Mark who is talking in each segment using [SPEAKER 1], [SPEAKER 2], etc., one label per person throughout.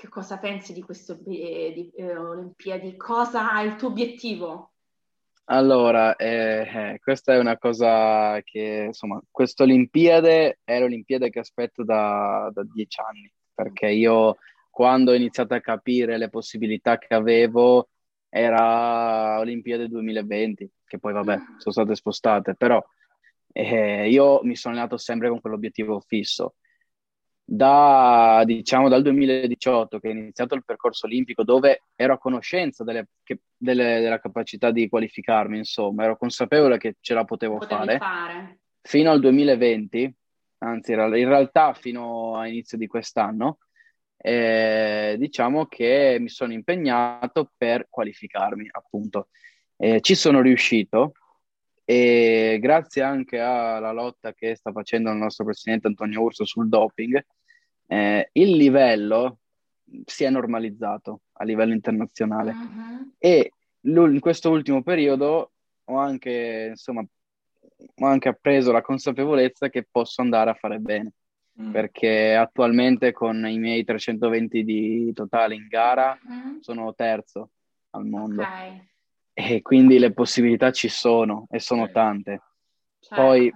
[SPEAKER 1] che cosa pensi di queste di, eh, Olimpiadi? Cosa è il tuo obiettivo?
[SPEAKER 2] Allora, eh, eh, questa è una cosa che, insomma, questa Olimpiade è l'Olimpiade che aspetto da, da dieci anni, perché io quando ho iniziato a capire le possibilità che avevo era Olimpiade 2020, che poi vabbè mm. sono state spostate, però eh, io mi sono allenato sempre con quell'obiettivo fisso da, diciamo, dal 2018 che è iniziato il percorso olimpico dove ero a conoscenza delle, che, delle, della capacità di qualificarmi, insomma, ero consapevole che ce la potevo fare, fare, fino al 2020, anzi in realtà fino a inizio di quest'anno, eh, diciamo che mi sono impegnato per qualificarmi, appunto. Eh, ci sono riuscito, e grazie anche alla lotta che sta facendo il nostro presidente Antonio Urso sul doping, eh, il livello si è normalizzato a livello internazionale uh-huh. e in questo ultimo periodo ho anche, insomma, ho anche appreso la consapevolezza che posso andare a fare bene mm. perché attualmente con i miei 320 di totale in gara uh-huh. sono terzo al mondo okay. e quindi le possibilità ci sono e sono tante. Certo. Poi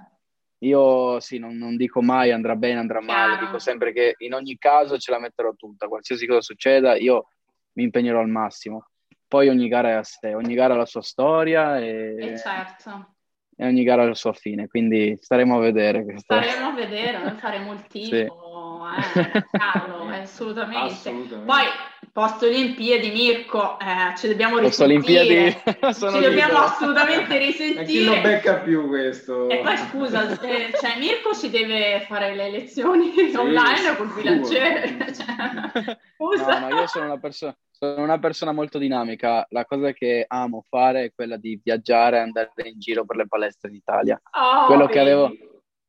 [SPEAKER 2] io sì, non, non, dico mai andrà bene, andrà male, dico sempre che in ogni caso ce la metterò tutta, qualsiasi cosa succeda, io mi impegnerò al massimo. Poi ogni gara è a sé, ogni gara ha la sua storia e,
[SPEAKER 1] e, certo.
[SPEAKER 2] e ogni gara ha la sua fine, quindi staremo a vedere.
[SPEAKER 1] Questa... Staremo a vedere, noi faremo il tifo, sì. eh, Carlo, assolutamente. assolutamente. Poi post Olimpiadi, Mirko, eh, ci dobbiamo risentire. ci dobbiamo assolutamente risentire.
[SPEAKER 3] Chi lo becca più questo?
[SPEAKER 1] E poi scusa, eh, cioè Mirko ci deve fare le lezioni sì, online col bilanciere. cioè,
[SPEAKER 2] scusa. No, ma io sono una, perso- sono una persona molto dinamica. La cosa che amo fare è quella di viaggiare e andare in giro per le palestre d'Italia. Oh, Quello che avevo,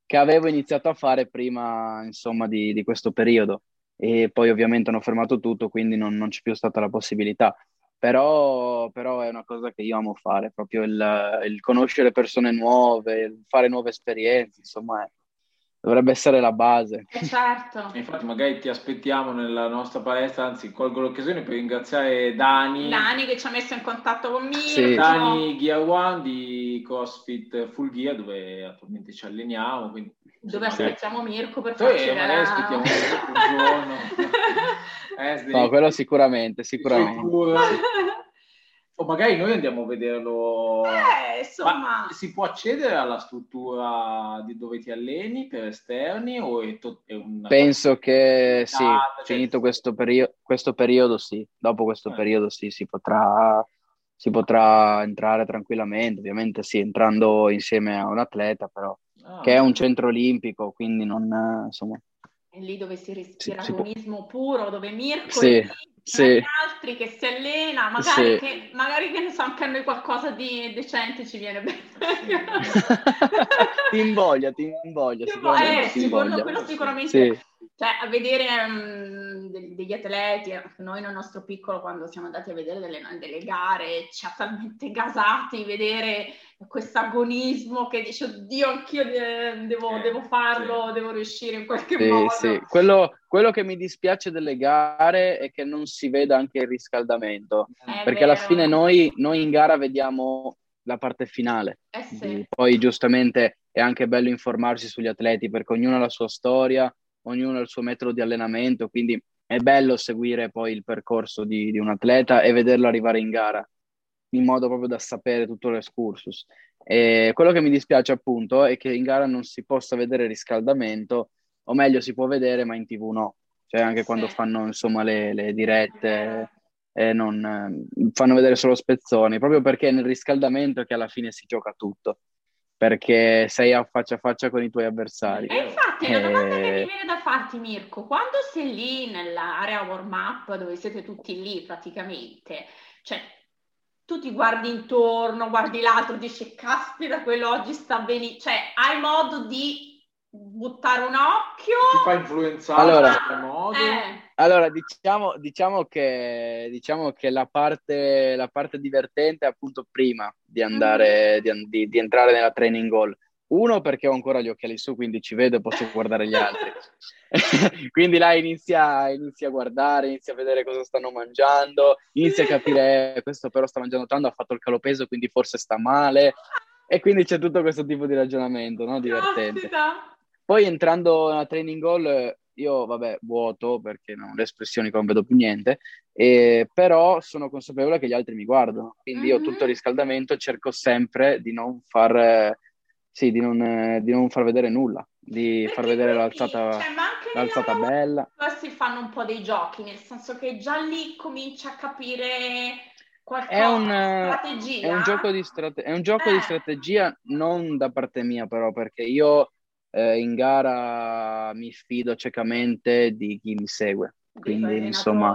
[SPEAKER 2] che avevo, iniziato a fare prima, insomma, di, di questo periodo e poi ovviamente hanno fermato tutto, quindi non, non c'è più stata la possibilità. Però, però, è una cosa che io amo fare, proprio il, il conoscere persone nuove, il fare nuove esperienze, insomma, è, dovrebbe essere la base.
[SPEAKER 1] Eh, certo.
[SPEAKER 3] Infatti magari ti aspettiamo nella nostra palestra, anzi colgo l'occasione per ringraziare Dani.
[SPEAKER 1] Dani che ci ha messo in contatto con Mirko.
[SPEAKER 3] Sì. Dani One di CrossFit Full Gear dove attualmente ci alleniamo. Quindi,
[SPEAKER 1] dove aspettiamo Mirko per farci sì,
[SPEAKER 3] magari aspettiamo un giorno.
[SPEAKER 2] eh, no, quello sicuramente, sicuramente. Sicuro
[SPEAKER 3] o magari noi andiamo a vederlo.
[SPEAKER 1] Eh, insomma.
[SPEAKER 3] Ma si può accedere alla struttura di dove ti alleni per esterni o è, to- è
[SPEAKER 2] Penso che sì, cioè... finito questo, perio- questo, periodo sì, dopo questo eh. periodo sì, si potrà, si potrà entrare tranquillamente, ovviamente sì, entrando insieme a un atleta però, ah, che è un centro olimpico, quindi non, insomma...
[SPEAKER 1] È lì dove si respira si, si puro, dove Mirko
[SPEAKER 2] sì. Sì.
[SPEAKER 1] altri che si allena, magari, sì. che, magari che ne so, anche a noi qualcosa di decente ci viene bene.
[SPEAKER 2] ti invoglia, ti invoglia.
[SPEAKER 1] Sicuramente, eh, sicuramente quello sicuramente. Sì. Cioè, a vedere um, degli atleti, noi nel nostro piccolo, quando siamo andati a vedere delle, delle gare, ci ha talmente gasati vedere questo agonismo che dice, oddio, anch'io devo, eh, devo farlo, sì. devo riuscire in qualche
[SPEAKER 2] sì,
[SPEAKER 1] modo.
[SPEAKER 2] Sì. Quello, quello, che mi dispiace delle gare è che non si veda anche il riscaldamento, è perché vero. alla fine noi, noi, in gara vediamo la parte finale.
[SPEAKER 1] Eh sì.
[SPEAKER 2] Poi giustamente è anche bello informarsi sugli atleti perché ognuno ha la sua storia, ognuno ha il suo metodo di allenamento, quindi è bello seguire poi il percorso di, di un atleta e vederlo arrivare in gara in modo proprio da sapere tutto l'escursus. E quello che mi dispiace appunto è che in gara non si possa vedere riscaldamento, o meglio si può vedere ma in tv no, cioè anche quando fanno insomma le, le dirette eh, non, eh, fanno vedere solo spezzoni, proprio perché nel riscaldamento è che alla fine si gioca tutto. Perché sei a faccia a faccia con i tuoi avversari.
[SPEAKER 1] E infatti, la domanda che mi eh, viene da farti, Mirko, quando sei lì nell'area warm-up, dove siete tutti lì praticamente, cioè tu ti guardi intorno, guardi l'altro, dici caspita, quello oggi sta benissimo, cioè hai modo di buttare un occhio.
[SPEAKER 3] Ti fa influenzare
[SPEAKER 2] allora, in modo. Eh. Allora, diciamo, diciamo, che, diciamo che la parte, la parte divertente è appunto prima di andare, mm. di, di, di, entrare nella training goal, Uno perché ho ancora gli occhiali su, quindi ci vedo e posso guardare gli altri. quindi là inizia, inizia, a guardare, inizia a vedere cosa stanno mangiando, inizia a capire eh, questo però sta mangiando tanto, ha fatto il calopeso, quindi forse sta male. E quindi c'è tutto questo tipo di ragionamento, no? Divertente. Poi entrando nella training goal, io vabbè vuoto perché non le espressioni che non vedo più niente, e, però sono consapevole che gli altri mi guardano, quindi mm-hmm. io tutto il riscaldamento cerco sempre di non far sì, di non, di non, far vedere nulla, di Perché far vedere l'alzata, cioè, l'alzata bella.
[SPEAKER 1] Si fanno un po' dei giochi, nel senso che già lì comincia a capire qualcosa,
[SPEAKER 2] è un, strategia. È un gioco, di, strate- è un gioco eh. di strategia non da parte mia però, perché io eh, in gara mi fido ciecamente di chi mi segue. Quindi, insomma,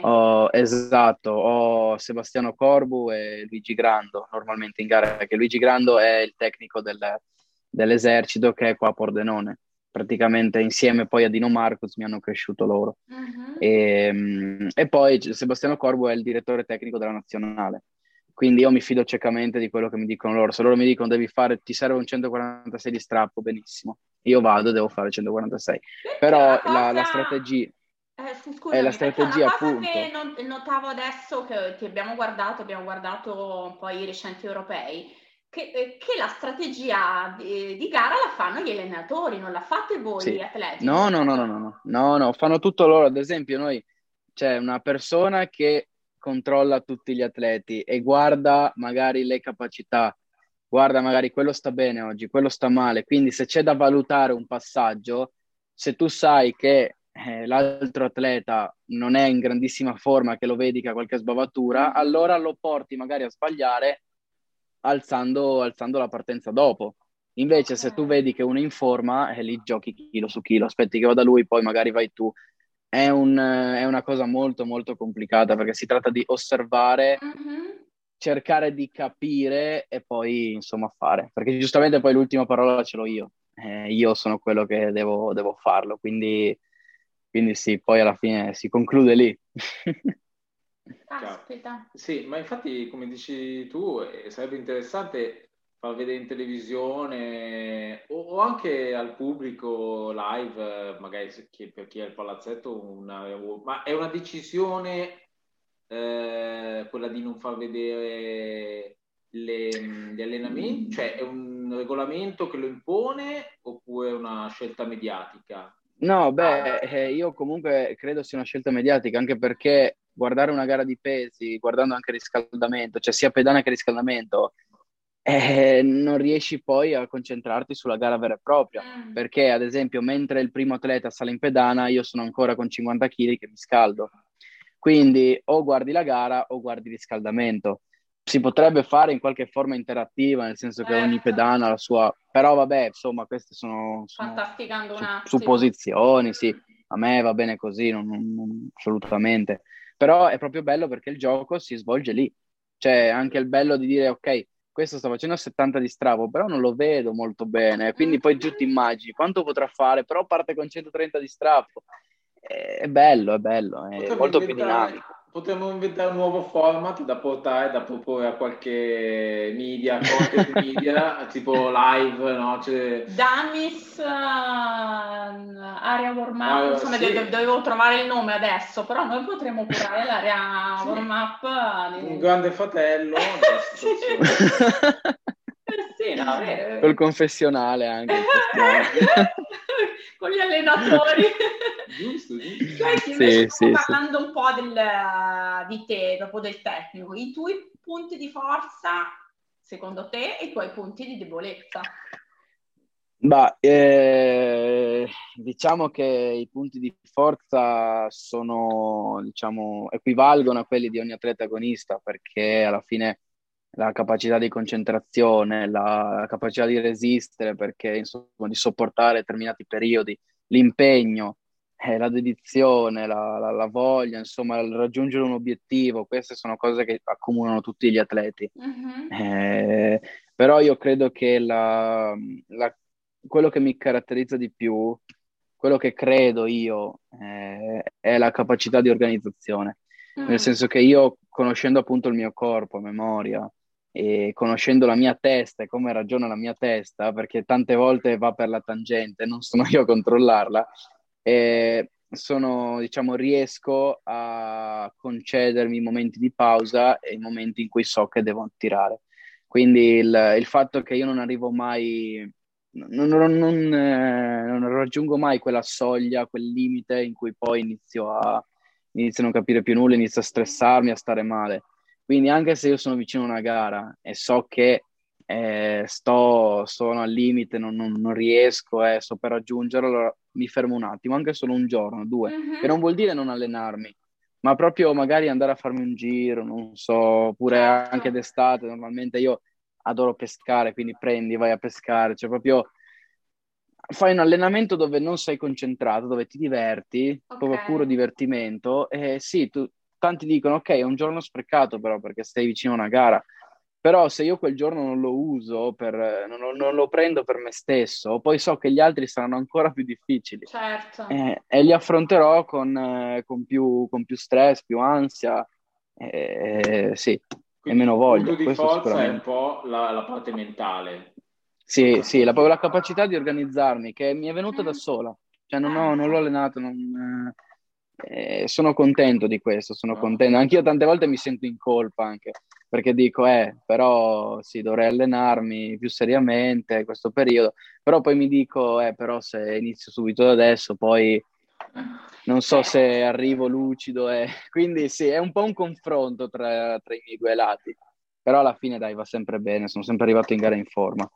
[SPEAKER 2] ho, esatto, ho Sebastiano Corbu e Luigi Grando normalmente in gara, perché Luigi Grando è il tecnico del, dell'esercito che è qua a Pordenone. Praticamente insieme poi a Dino Marcos mi hanno cresciuto loro. Uh-huh. E, e, poi Sebastiano Corbu è il direttore tecnico della nazionale. Quindi io mi fido ciecamente di quello che mi dicono loro. Se loro mi dicono devi fare, ti serve un 146 di strappo, benissimo. Io vado, devo fare 146. Però la, la strategia
[SPEAKER 1] eh, scusami, è la strategia appunto. che notavo adesso che, che, abbiamo guardato, abbiamo guardato un po' i recenti europei, che, eh, che la strategia di, di, gara la fanno gli allenatori, non la fate voi sì. atleti.
[SPEAKER 2] No, no, no, no, no, no, no, fanno tutto loro. Ad esempio noi c'è una persona che controlla tutti gli atleti e guarda magari le capacità, guarda magari quello sta bene oggi, quello sta male, quindi se c'è da valutare un passaggio, se tu sai che eh, l'altro atleta non è in grandissima forma, che lo vedi che ha qualche sbavatura, allora lo porti magari a sbagliare alzando, alzando la partenza dopo. Invece, se tu vedi che uno è in forma, eh, lì giochi chilo su chilo, aspetti che vada lui, poi magari vai tu. È, un, è una cosa molto, molto complicata perché si tratta di osservare, mm-hmm. cercare di capire e poi, insomma, fare. Perché giustamente poi l'ultima parola ce l'ho io. Eh, io sono quello che devo, devo farlo, quindi quindi sì, poi alla fine si conclude lì.
[SPEAKER 3] Aspetta. Sì, ma infatti, come dici tu, eh, sarebbe interessante far vedere in televisione o, o anche al pubblico live, magari chi, per chi è al palazzetto, una, ma è una decisione eh, quella di non far vedere le, gli allenamenti? Cioè è un regolamento che lo impone oppure è una scelta mediatica?
[SPEAKER 2] No, beh, eh, io comunque credo sia una scelta mediatica, anche perché guardare una gara di pesi, guardando anche il riscaldamento, cioè sia pedana che riscaldamento, eh, non riesci poi a concentrarti sulla gara vera e propria, mm. perché ad esempio mentre il primo atleta sale in pedana, io sono ancora con 50 kg che mi scaldo. Quindi o guardi la gara o guardi il riscaldamento si potrebbe fare in qualche forma interattiva, nel senso che ogni pedana ha la sua... Però vabbè, insomma, queste sono, sono su, supposizioni, sì. A me va bene così, non, non, assolutamente. Però è proprio bello perché il gioco si svolge lì. Cioè, anche il bello di dire, ok, questo sta facendo 70 di stravo, però non lo vedo molto bene. Quindi poi giù ti immagini quanto potrà fare, però parte con 130 di strappo. È bello, è bello, è Potremmo molto più dinamico
[SPEAKER 3] potremmo inventare un nuovo format da portare, da proporre a qualche media, content media, tipo live, no? Cioè...
[SPEAKER 1] Damis, uh, area warm up, ah, insomma sì. do- dovevo trovare il nome adesso, però noi potremmo curare l'area sì. warm up.
[SPEAKER 3] Di... Un grande fratello. sì.
[SPEAKER 2] sì, no, Col confessionale anche.
[SPEAKER 1] Con gli allenatori. Giusto, giusto. Senti, sì, sì, parlando sì. un po' del, di te, dopo del tecnico, i tuoi punti di forza, secondo te, e i tuoi punti di debolezza?
[SPEAKER 2] Bah, eh, diciamo che i punti di forza sono, diciamo, equivalgono a quelli di ogni atleta agonista perché alla fine la capacità di concentrazione, la, la capacità di resistere, perché insomma di sopportare determinati periodi, l'impegno, eh, la dedizione, la, la, la, voglia, insomma, il raggiungere un obiettivo, queste sono cose che accomunano tutti gli atleti. Uh-huh. Eh, però io credo che quello che mi caratterizza di più, quello che credo io, eh, è la capacità di organizzazione. Uh-huh. Nel mm. senso che io, conoscendo appunto il mio corpo, memoria, e conoscendo la mia testa e come ragiona la mia testa, perché tante volte va per la tangente, non sono io a controllarla, e sono, diciamo, riesco a concedermi momenti di pausa e i momenti in cui so che devo tirare. Quindi il, il fatto che io non arrivo mai, non, non, non, eh, non, raggiungo mai quella soglia, quel limite in cui poi inizio a, inizio a non capire più nulla, inizio a stressarmi, a stare male quindi anche se io sono vicino a una gara e so che eh, sto, sono al limite, non, non, non riesco, eh, sto per raggiungerlo, allora mi fermo un attimo, anche solo un giorno, due, uh-huh. che non vuol dire non allenarmi, ma proprio magari andare a farmi un giro, non so, oppure certo. anche d'estate, normalmente io adoro pescare, quindi prendi, vai a pescare, cioè proprio fai un allenamento dove non sei concentrato, dove ti diverti, okay. proprio puro divertimento, e sì, tu tanti dicono ok, è un giorno sprecato però perché stai vicino a una gara, però se io quel giorno non lo uso, per, non, non, lo prendo per me stesso, poi so che gli altri saranno ancora più difficili
[SPEAKER 1] certo.
[SPEAKER 2] eh, e li affronterò con, eh, con, più, con, più, stress, più ansia, eh, sì, Quindi e meno voglia.
[SPEAKER 3] Il punto di forza è un po' la, la parte mentale.
[SPEAKER 2] Sì, sì, la, la, capacità di organizzarmi che mi è venuta da mm. sola, cioè non, ho, non l'ho allenato, non, eh, eh, sono contento di questo, sono ah. contento. Anch'io tante volte mi sento in colpa anche perché dico, eh, però sì, dovrei allenarmi più seriamente in questo periodo, però poi mi dico, eh, però se inizio subito da adesso, poi non so se arrivo lucido, eh. quindi sì, è un po' un confronto tra, tra i miei due lati, però alla fine dai, va sempre bene, sono sempre arrivato in gara in forma.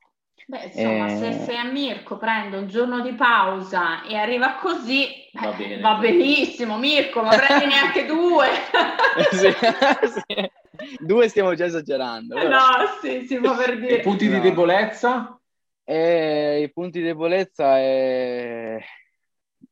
[SPEAKER 1] Beh, insomma, eh... se, se a Mirko prende un giorno di pausa e arriva così, va, bene, va benissimo, Mirko, ma prendi neanche due.
[SPEAKER 2] sì, sì. Due stiamo già esagerando.
[SPEAKER 1] No, sì, si può per dire.
[SPEAKER 3] I punti no. di debolezza?
[SPEAKER 2] Eh, I punti di debolezza è...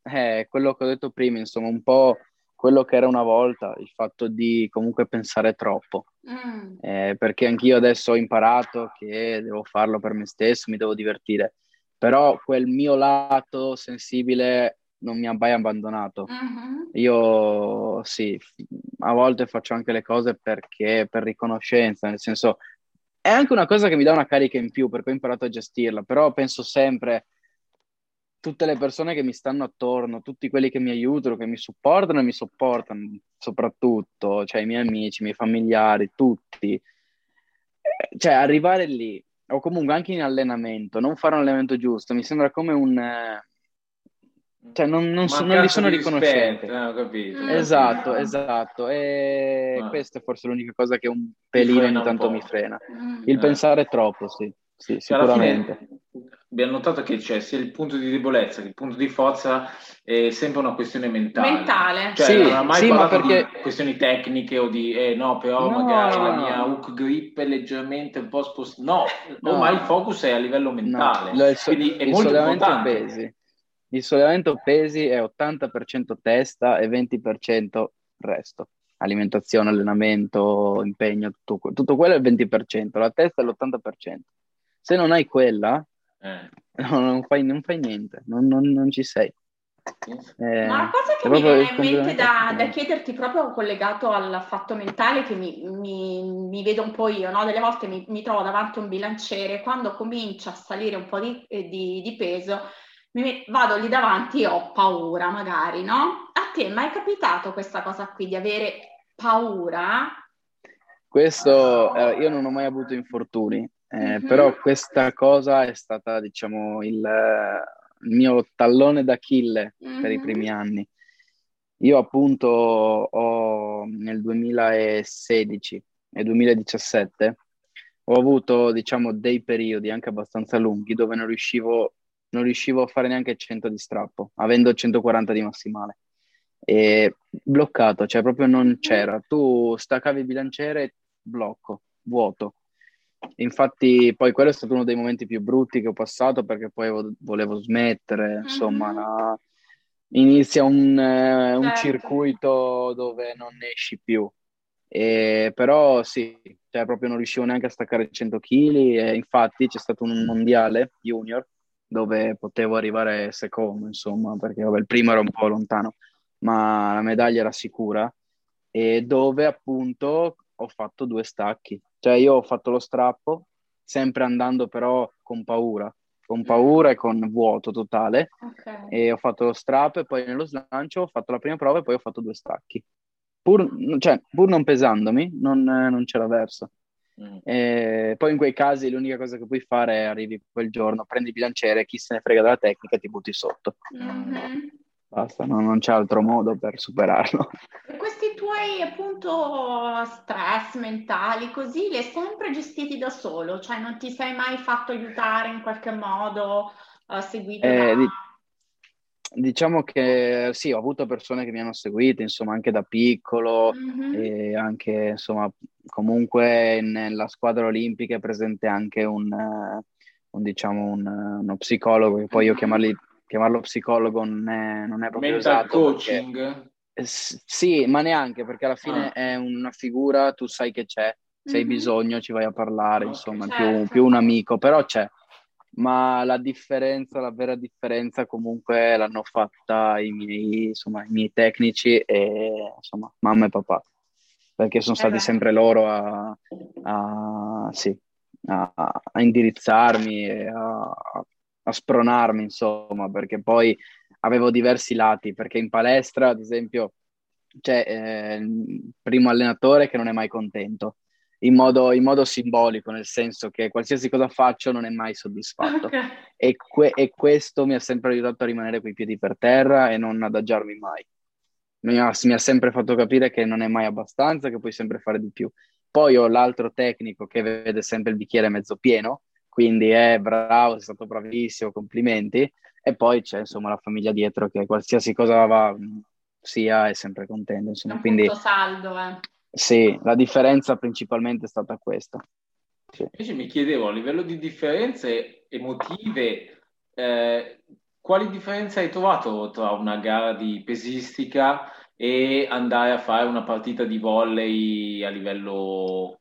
[SPEAKER 2] è quello che ho detto prima, insomma, un po' quello che era una volta, il fatto di comunque pensare troppo. Mm. Eh, perché anch'io adesso ho imparato che devo farlo per me stesso, mi devo divertire, però quel mio lato sensibile non mi ha mai abbandonato. Mm-hmm. Io sì, a volte faccio anche le cose perché per riconoscenza, nel senso è anche una cosa che mi dà una carica in più perché ho imparato a gestirla, però penso sempre tutte le persone che mi stanno attorno, tutti quelli che mi aiutano, che mi supportano e mi sopportano soprattutto, cioè i miei amici, i miei familiari, tutti. Eh, cioè arrivare lì, o comunque anche in allenamento, non fare un allenamento giusto, mi sembra come un... Eh, cioè non, non, so, non li sono riconoscente.
[SPEAKER 3] Rispetto,
[SPEAKER 2] eh, esatto, esatto. E ah. questa è forse l'unica cosa che un pelino ogni tanto mi frena. Il eh. pensare troppo, sì. Sì, sicuramente.
[SPEAKER 3] Abbiamo notato che c'è sia il punto di debolezza che il punto di forza è sempre una questione mentale.
[SPEAKER 1] Mentale.
[SPEAKER 3] Cioè, sì, non ha mai sì, parlato perché... di questioni tecniche o di, eh no, però no, magari no, la mia hook grip è leggermente un po' spostata. No, no, ormai il focus è a livello mentale. No.
[SPEAKER 2] So- Quindi è molto importante. Pesi. Il sollevamento pesi è 80% testa e 20% resto. Alimentazione, allenamento, impegno, tutto, tutto quello è il 20%, la testa è l'80%. Se non hai quella, eh. no, non, fai, non, fai, niente, non, non, non ci sei.
[SPEAKER 1] Eh, Ma una cosa che mi viene in mente da, da, chiederti proprio collegato al fatto mentale che mi, mi, mi vedo un po' io, no? delle volte mi, mi, trovo davanti a un bilanciere, quando comincia a salire un po' di, eh, di, di peso, mi, vado lì davanti e ho paura magari, no? A te è mai capitato questa cosa qui di avere paura?
[SPEAKER 2] Questo, eh, io non ho mai avuto infortuni, eh, mm-hmm. Però questa cosa è stata, diciamo, il, il mio tallone d'Achille mm-hmm. per i primi anni. Io appunto ho nel 2016 e 2017 ho avuto, diciamo, dei periodi anche abbastanza lunghi dove non riuscivo, non riuscivo a fare neanche 100 di strappo, avendo 140 di massimale. E bloccato, cioè proprio non c'era. Tu staccavi il bilanciere, blocco, vuoto Infatti, poi quello è stato uno dei momenti più brutti che ho passato perché poi volevo smettere, insomma, mm-hmm. inizia un, eh, un certo. circuito dove non ne esci più. E, però sì, cioè proprio non riuscivo neanche a staccare 100 kg e infatti c'è stato un mondiale junior dove potevo arrivare secondo, insomma, perché vabbè, il primo era un po' lontano, ma la medaglia era sicura e dove appunto ho fatto due stacchi Cioè io ho fatto lo strappo, sempre andando però con paura, con paura e con vuoto totale. Okay. E ho fatto lo strappo e poi nello slancio ho fatto la prima prova e poi ho fatto due stacchi. Pur, cioè, pur non pesandomi, non, non c'era verso. Mm. E poi in quei casi l'unica cosa che puoi fare è arrivi quel giorno, prendi il bilanciere, chi se ne frega della tecnica e ti butti sotto. Mm-hmm. Basta, no, non c'è altro modo per superarlo.
[SPEAKER 1] Questi tuoi appunto stress mentali così li hai sempre gestiti da solo? Cioè non ti sei mai fatto aiutare in qualche modo, uh, seguito eh, da... Di-
[SPEAKER 2] diciamo che sì, ho avuto persone che mi hanno seguito, insomma, anche da piccolo mm-hmm. e anche, insomma, comunque nella squadra olimpica è presente anche un, un diciamo, un, uno psicologo, che poi io chiamarli chiamarlo psicologo non è, non è proprio
[SPEAKER 3] Mental esatto coaching? Perché,
[SPEAKER 2] eh, sì, ma neanche perché alla fine ah. è una figura, tu sai che c'è, se hai mm-hmm. bisogno ci vai a parlare, okay, insomma, certo. più, più un amico, però c'è. Ma la differenza, la vera differenza comunque l'hanno fatta i miei, insomma, i miei tecnici e insomma, mamma e papà, perché sono stati esatto. sempre loro a, a, sì, a, a indirizzarmi e a, a spronarmi, insomma, perché poi avevo diversi lati, perché in palestra, ad esempio, c'è eh, il primo allenatore che non è mai contento, in modo, in modo, simbolico, nel senso che qualsiasi cosa faccio non è mai soddisfatto. Okay. E, que- e, questo mi ha sempre aiutato a rimanere coi piedi per terra e non adagiarmi mai. Mi ha, mi ha sempre fatto capire che non è mai abbastanza, che puoi sempre fare di più. Poi ho l'altro tecnico che vede sempre il bicchiere mezzo pieno, quindi è bravo, sei stato bravissimo, complimenti. E poi c'è insomma la famiglia dietro che qualsiasi cosa va, sia è sempre contento. Insomma. Un quindi,
[SPEAKER 1] saldo, eh.
[SPEAKER 2] Sì, la differenza principalmente è stata questa.
[SPEAKER 3] Sì. Invece mi chiedevo, a livello di differenze emotive, eh, quali differenze hai trovato tra una gara di pesistica e andare a fare una partita di volley a livello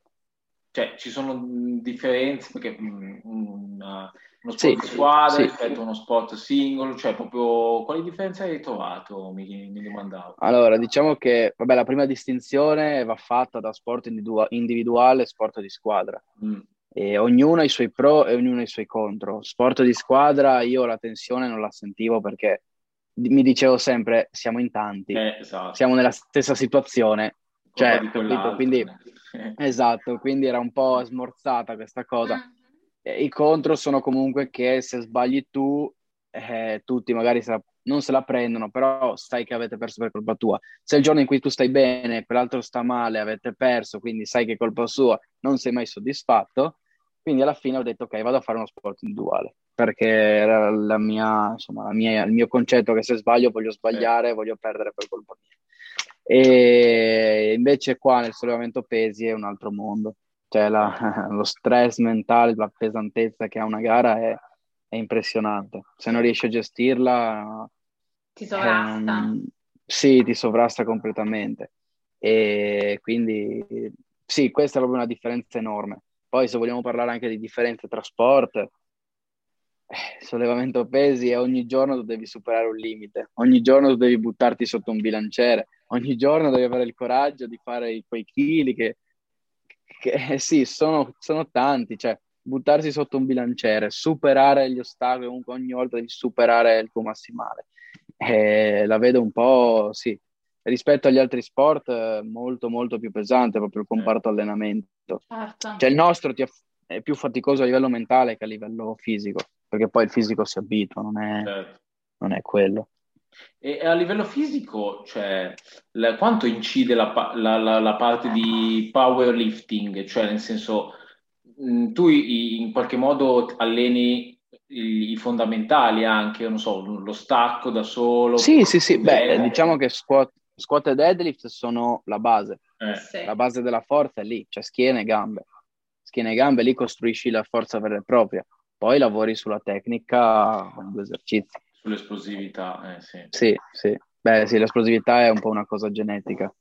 [SPEAKER 3] cioè ci sono differenze perché mh, una, uno sport sì, di squadra sì. rispetto a uno sport singolo, cioè proprio quali differenze hai trovato? Mi, mi domandavo.
[SPEAKER 2] Allora, diciamo che vabbè, la prima distinzione va fatta da sport individuale e sport di squadra. Mm. E ognuno ha i suoi pro e ognuno ha i suoi contro. Sport di squadra io la tensione non la sentivo perché mi dicevo sempre siamo in tanti, eh, esatto. siamo nella stessa situazione, cioè, quindi esatto, quindi era un po' smorzata questa cosa. Mm. I contro sono comunque che se sbagli tu, eh, tutti magari se la, non se la prendono, però sai che avete perso per colpa tua. Se il giorno in cui tu stai bene, quell'altro sta male, avete perso, quindi sai che è colpa sua, non sei mai soddisfatto. Quindi alla fine ho detto ok, vado a fare uno sport individuale, perché era la mia, insomma, la mia, il mio concetto che se sbaglio voglio sbagliare, voglio perdere per colpa mia. E invece qua nel sollevamento pesi è un altro mondo, cioè la, lo stress mentale, la pesantezza che ha una gara è, è impressionante. Se non riesci a gestirla...
[SPEAKER 1] Ti sovrasta. Ehm,
[SPEAKER 2] sì, ti sovrasta completamente. E quindi sì, questa è proprio una differenza enorme. Poi se vogliamo parlare anche di differenze tra sport, eh, sollevamento pesi e ogni giorno tu devi superare un limite, ogni giorno tu devi buttarti sotto un bilanciere, ogni giorno devi avere il coraggio di fare quei chili che, che eh, sì, sono, sono, tanti, cioè buttarsi sotto un bilanciere, superare gli ostacoli, comunque ogni volta devi superare il tuo massimale. E la vedo un po', sì, rispetto agli altri sport molto molto più pesante proprio il comparto allenamento. Certo. Cioè il nostro ti, è più faticoso a livello mentale che a livello fisico perché poi il fisico si abitua, non è, certo. non è quello.
[SPEAKER 3] E a livello fisico, cioè, la, quanto incide la, la, la, la, parte di powerlifting? Cioè, nel senso, mh, mm, tu in qualche modo alleni i, fondamentali anche, non so, lo stacco da solo?
[SPEAKER 2] Sì, sì, sì. Beh, diciamo che squat, squat e deadlift sono la base. Eh. La base della forza è lì, cioè schiena e gambe. Schiena e gambe, lì costruisci la forza vera e propria. Poi lavori sulla tecnica con due esercizi.
[SPEAKER 3] Sull'esplosività, eh, sì.
[SPEAKER 2] Sì, sì. Beh, sì, l'esplosività è un po' una cosa genetica.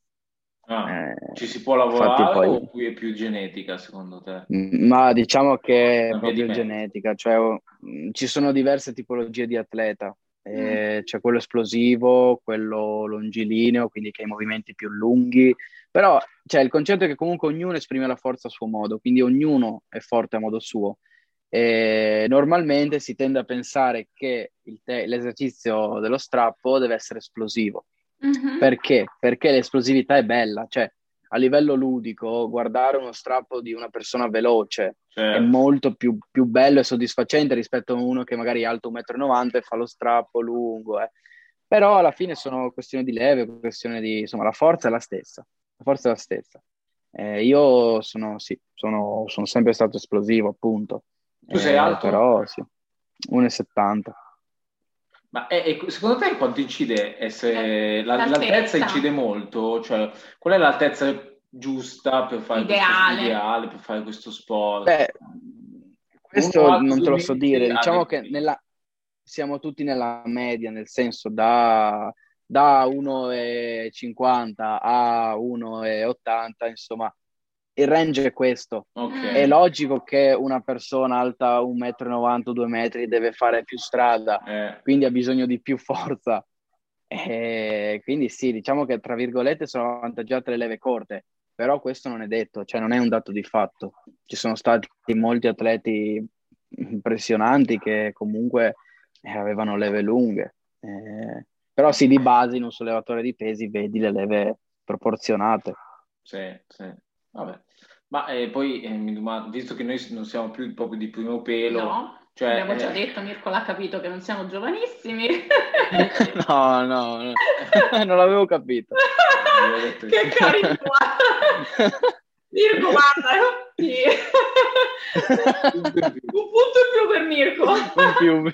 [SPEAKER 3] Ah, eh, ci si può lavorare poi... o è più genetica secondo te?
[SPEAKER 2] Ma diciamo che è proprio genetica, cioè mm, ci sono diverse tipologie di atleta. Eh, mm. C'è quello esplosivo, quello longilineo, quindi che ha i movimenti più lunghi, Però cioè, il concetto è che comunque ognuno esprime la forza a suo modo, quindi ognuno è forte a modo suo. E normalmente si tende a pensare che te- l'esercizio dello strappo deve essere esplosivo. Mm-hmm. Perché? Perché l'esplosività è bella, cioè a livello ludico guardare uno strappo di una persona veloce certo. è molto più, più, bello e soddisfacente rispetto a uno che magari è alto 1,90 m e fa lo strappo lungo. Eh. Però alla fine sono questioni di leve, questioni di... insomma la forza è la stessa, la forza è la stessa. Eh, io sono, sì, sono, sono sempre stato esplosivo appunto.
[SPEAKER 3] Tu sei eh, alto?
[SPEAKER 2] Però sì, 1,70.
[SPEAKER 3] Ma è, è, secondo te quanto incide essere... La, l'altezza incide molto? Cioè, qual è l'altezza giusta per fare, ideale. Questo, ideale, per fare questo sport?
[SPEAKER 2] Beh, questo non te lo so dire. Diciamo che nella, siamo tutti nella media, nel senso da, da 1,50 a 1,80, insomma, il range è questo. Okay. È logico che una persona alta 1,90 m, 2 metri deve fare più strada, eh. quindi ha bisogno di più forza. E quindi sì, diciamo che tra virgolette sono avvantaggiate le leve corte, però questo non è detto, cioè non è un dato di fatto. Ci sono stati molti atleti impressionanti che comunque eh, avevano leve lunghe. Eh, però sì, di base in un sollevatore di pesi vedi le leve proporzionate.
[SPEAKER 3] Sì, sì. Vabbè. Ma eh, poi eh, mi domando, visto che noi non siamo più proprio di primo pelo,
[SPEAKER 1] no, cioè, abbiamo già eh... detto, Mirko l'ha capito che non siamo giovanissimi.
[SPEAKER 2] no, no, no. non l'avevo capito.
[SPEAKER 1] che carino! Mirko, guarda, sì. un punto in più per Mirko. Un più.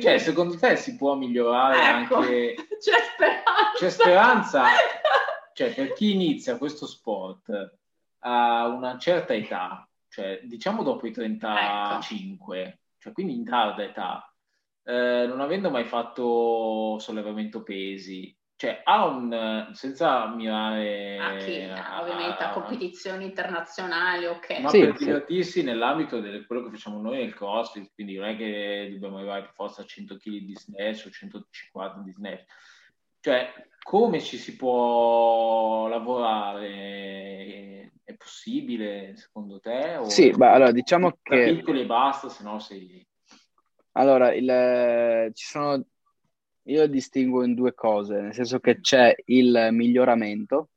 [SPEAKER 3] Cioè, secondo te si può migliorare ecco, anche...
[SPEAKER 1] C'è speranza.
[SPEAKER 3] C'è speranza cioè per chi inizia questo sport a una certa età, cioè diciamo dopo i 35, ecco. cioè quindi in tarda età, eh, non avendo mai fatto sollevamento pesi, cioè ha un senza mirare
[SPEAKER 1] a chi, a, ovviamente a, a competizioni internazionali, ok.
[SPEAKER 3] Ma sì, per sì. divertirsi nell'ambito di quello che facciamo noi nel CrossFit, quindi non è che dobbiamo arrivare per forza a 100 kg di snatch o 150 di snatch. Cioè, come ci si può lavorare? È possibile secondo te?
[SPEAKER 2] O sì, beh, allora diciamo che...
[SPEAKER 3] Piccoli e basta, se no sei...
[SPEAKER 2] Allora, il, ci sono... Io distingo in due cose, nel senso che c'è il miglioramento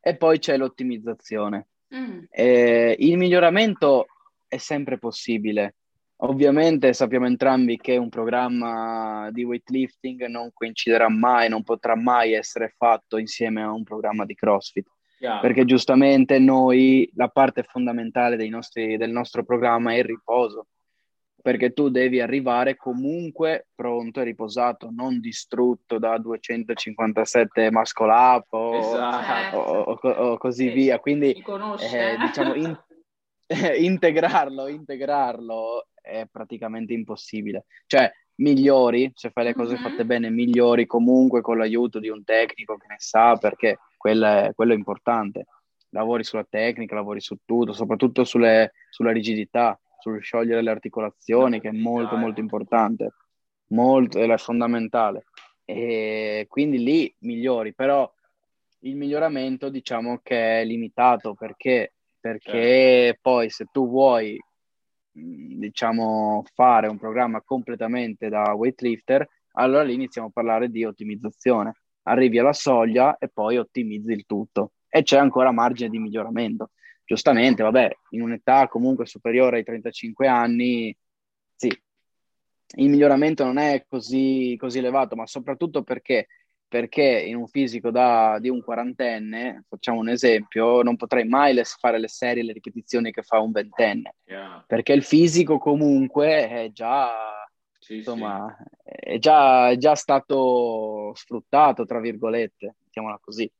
[SPEAKER 2] e poi c'è l'ottimizzazione. Mm. il miglioramento è sempre possibile, Ovviamente sappiamo entrambi che un programma di weightlifting non coinciderà mai, non potrà mai essere fatto insieme a un programma di CrossFit. Yeah. Perché giustamente noi, la parte fondamentale nostri, del nostro programma è il riposo. Perché tu devi arrivare comunque pronto e riposato, non distrutto da 257 muscle up o, esatto. o, o, o così sì, via. Quindi, eh, diciamo, in, integrarlo, integrarlo è praticamente impossibile. Cioè, migliori, se fai le cose mm-hmm. fatte bene, migliori comunque con l'aiuto di un tecnico che ne sa, perché quello è, quello è importante. Lavori sulla tecnica, lavori su tutto, soprattutto sulle, sulla rigidità, sul sciogliere le articolazioni, che è molto, molto importante, molto, è fondamentale. E quindi lì migliori, però il miglioramento diciamo che è limitato perché, perché certo. poi se tu vuoi diciamo, fare un programma completamente da weightlifter, allora lì iniziamo a parlare di ottimizzazione. Arrivi alla soglia e poi ottimizzi il tutto. E c'è ancora margine di miglioramento. Giustamente, vabbè, in un'età comunque superiore ai 35 anni, sì, il miglioramento non è così, così elevato, ma soprattutto perché perché in un fisico da, di un quarantenne, facciamo un esempio, non potrei mai le, fare le serie, le ripetizioni che fa un ventenne, yeah. perché il fisico comunque è già, sì, insomma, sì. È, già, è già stato sfruttato, tra virgolette, mettiamola così.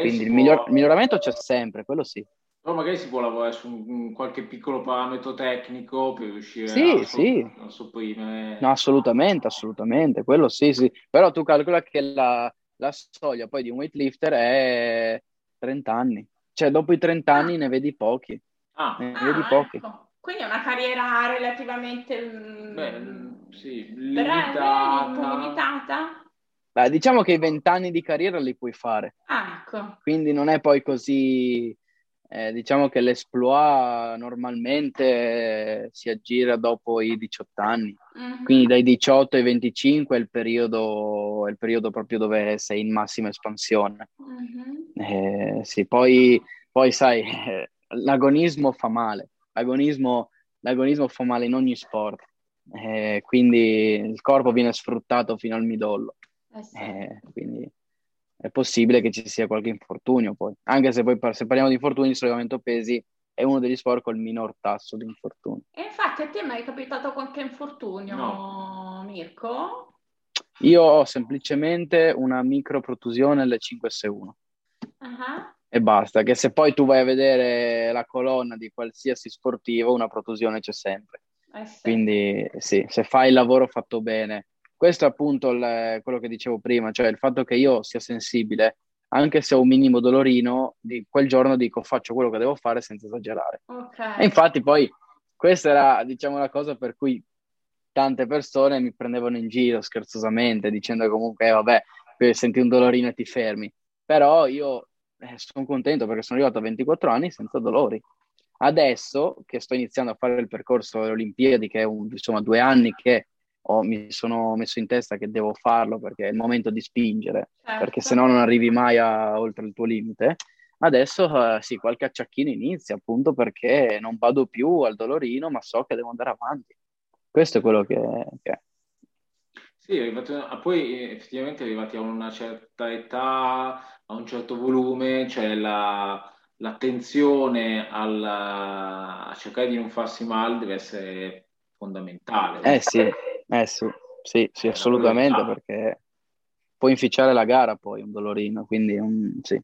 [SPEAKER 2] Quindi il, miglior, il miglioramento c'è sempre, quello sì.
[SPEAKER 3] Però magari si può lavorare su un, qualche piccolo parametro tecnico per riuscire
[SPEAKER 2] sì,
[SPEAKER 3] a,
[SPEAKER 2] sì.
[SPEAKER 3] a sopprimere.
[SPEAKER 2] No, assolutamente, assolutamente, quello sì, sì. Però tu calcola che la, la soglia poi di un weightlifter è 30 anni. Cioè, dopo i 30 anni ne vedi pochi.
[SPEAKER 3] Ah,
[SPEAKER 2] ne ah, vedi pochi.
[SPEAKER 1] Ecco. Quindi è una carriera relativamente
[SPEAKER 3] Beh, sì, limitata.
[SPEAKER 1] limitata.
[SPEAKER 2] Beh, diciamo che i vent'anni di carriera li puoi fare.
[SPEAKER 1] Ah, ecco.
[SPEAKER 2] Quindi non è poi così... Eh, diciamo che l'esploit normalmente si aggira dopo i 18 anni, mm-hmm. quindi dai 18 ai 25 è il periodo, è il periodo proprio dove sei in massima espansione. Mm-hmm. Eh, sì, poi, poi sai, eh, l'agonismo fa male, l'agonismo, l'agonismo fa male in ogni sport, eh, quindi il corpo viene sfruttato fino al midollo. Eh sì. Eh, quindi è possibile che ci sia qualche infortunio poi, anche se poi se parliamo di infortuni il sollevamento pesi è uno degli sport con il minor tasso di infortuni.
[SPEAKER 1] E infatti a te mi è capitato qualche infortunio, no. Mirko?
[SPEAKER 2] Io ho semplicemente una microprotusione L5S1 uh-huh. e basta, che se poi tu vai a vedere la colonna di qualsiasi sportivo una protusione c'è sempre. Eh sì. Quindi sì, se fai il lavoro fatto bene questo è appunto il, quello che dicevo prima, cioè il fatto che io sia sensibile, anche se ho un minimo dolorino, di quel giorno dico faccio quello che devo fare senza esagerare. Okay. E infatti poi questa era, diciamo, la cosa per cui tante persone mi prendevano in giro scherzosamente, dicendo comunque, eh, vabbè, senti un dolorino e ti fermi. Però io eh, sono contento perché sono arrivato a 24 anni senza dolori. Adesso che sto iniziando a fare il percorso alle Olimpiadi, che è un, insomma due anni che ho, mi sono messo in testa che devo farlo perché è il momento di spingere, certo. perché se no non arrivi mai a, oltre il tuo limite. Adesso uh, sì, qualche acciacchino inizia appunto perché non vado più al dolorino, ma so che devo andare avanti. Questo è quello che, che è.
[SPEAKER 3] Sì, arrivati, poi effettivamente arrivati a una certa età, a un certo volume, cioè la, l'attenzione alla, a cercare di non farsi male deve essere fondamentale.
[SPEAKER 2] Eh sì, eh sì, sì, sì assolutamente, perché può inficiare la gara poi un dolorino, quindi un, sì.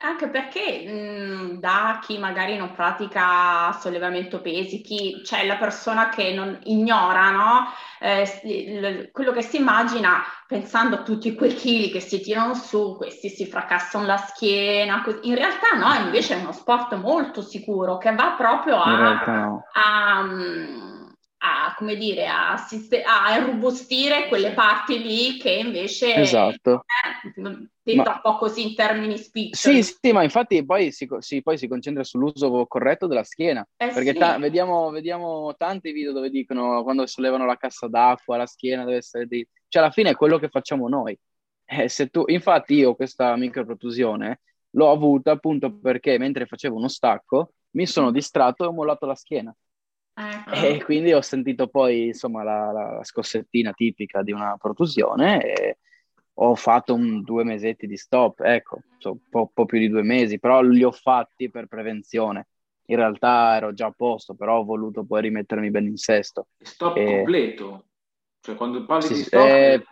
[SPEAKER 1] Anche perché mh, da chi magari non pratica sollevamento pesi, chi c'è cioè la persona che non ignora no? eh, il, quello che si immagina pensando a tutti quei chili che si tirano su, questi si fracassano la schiena, così. in realtà no, invece è uno sport molto sicuro che va proprio a, no. a, a a, come dire, a, a irrobustire quelle parti lì che invece
[SPEAKER 2] esatto.
[SPEAKER 1] eh, detto un po' così in termini spiccioli.
[SPEAKER 2] Sì, sì, ma infatti poi si, si, poi si concentra sull'uso corretto della schiena, eh perché sì. ta- vediamo, vediamo, tanti video dove dicono quando sollevano la cassa d'acqua, la schiena deve essere di... Cioè alla fine è quello che facciamo noi. Eh, se tu, infatti io questa microprotusione l'ho avuta appunto perché mentre facevo uno stacco mi sono distratto e ho mollato la schiena. Ecco. E quindi ho sentito poi insomma la, la, scossettina tipica di una protusione e ho fatto un, due mesetti di stop, ecco, so, un po', po', più di due mesi, però li ho fatti per prevenzione. In realtà ero già a posto, però ho voluto poi rimettermi ben in sesto.
[SPEAKER 3] Stop e... completo? Cioè quando parli
[SPEAKER 2] sì,
[SPEAKER 3] di stop...
[SPEAKER 2] Eh,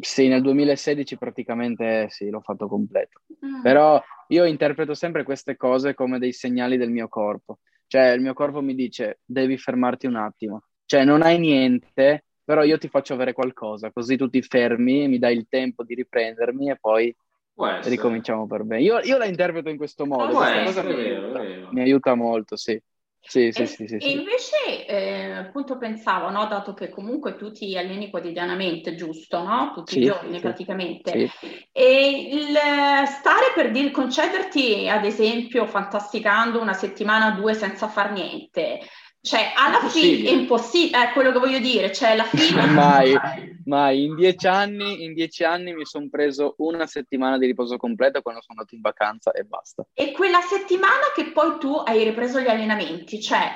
[SPEAKER 2] sì, nel 2016 praticamente sì, l'ho fatto completo. Mm. Però io interpreto sempre queste cose come dei segnali del mio corpo. Cioè, il mio corpo mi dice, devi fermarti un attimo. Cioè, non hai niente, però io ti faccio avere qualcosa, così tu ti fermi, mi dai il tempo di riprendermi e poi ricominciamo per bene. Io, io, la interpreto in questo modo.
[SPEAKER 3] Ah, cosa mi, vero,
[SPEAKER 2] aiuta, mi aiuta molto, sì. Sì, sì,
[SPEAKER 1] e,
[SPEAKER 2] sì, sì,
[SPEAKER 1] e invece, eh, appunto, pensavo, no, dato che comunque tu ti alleni quotidianamente, giusto, no? Tutti i giorni praticamente. E il stare per dire, concederti, ad esempio, fantasticando una settimana o due senza far niente, cioè, alla fine è impossibile, è quello che voglio dire, cioè, alla fine...
[SPEAKER 2] mai, mai. In dieci anni, in dieci anni mi sono preso una settimana di riposo completo quando sono andato in vacanza e basta.
[SPEAKER 1] E quella settimana che poi tu hai ripreso gli allenamenti, cioè,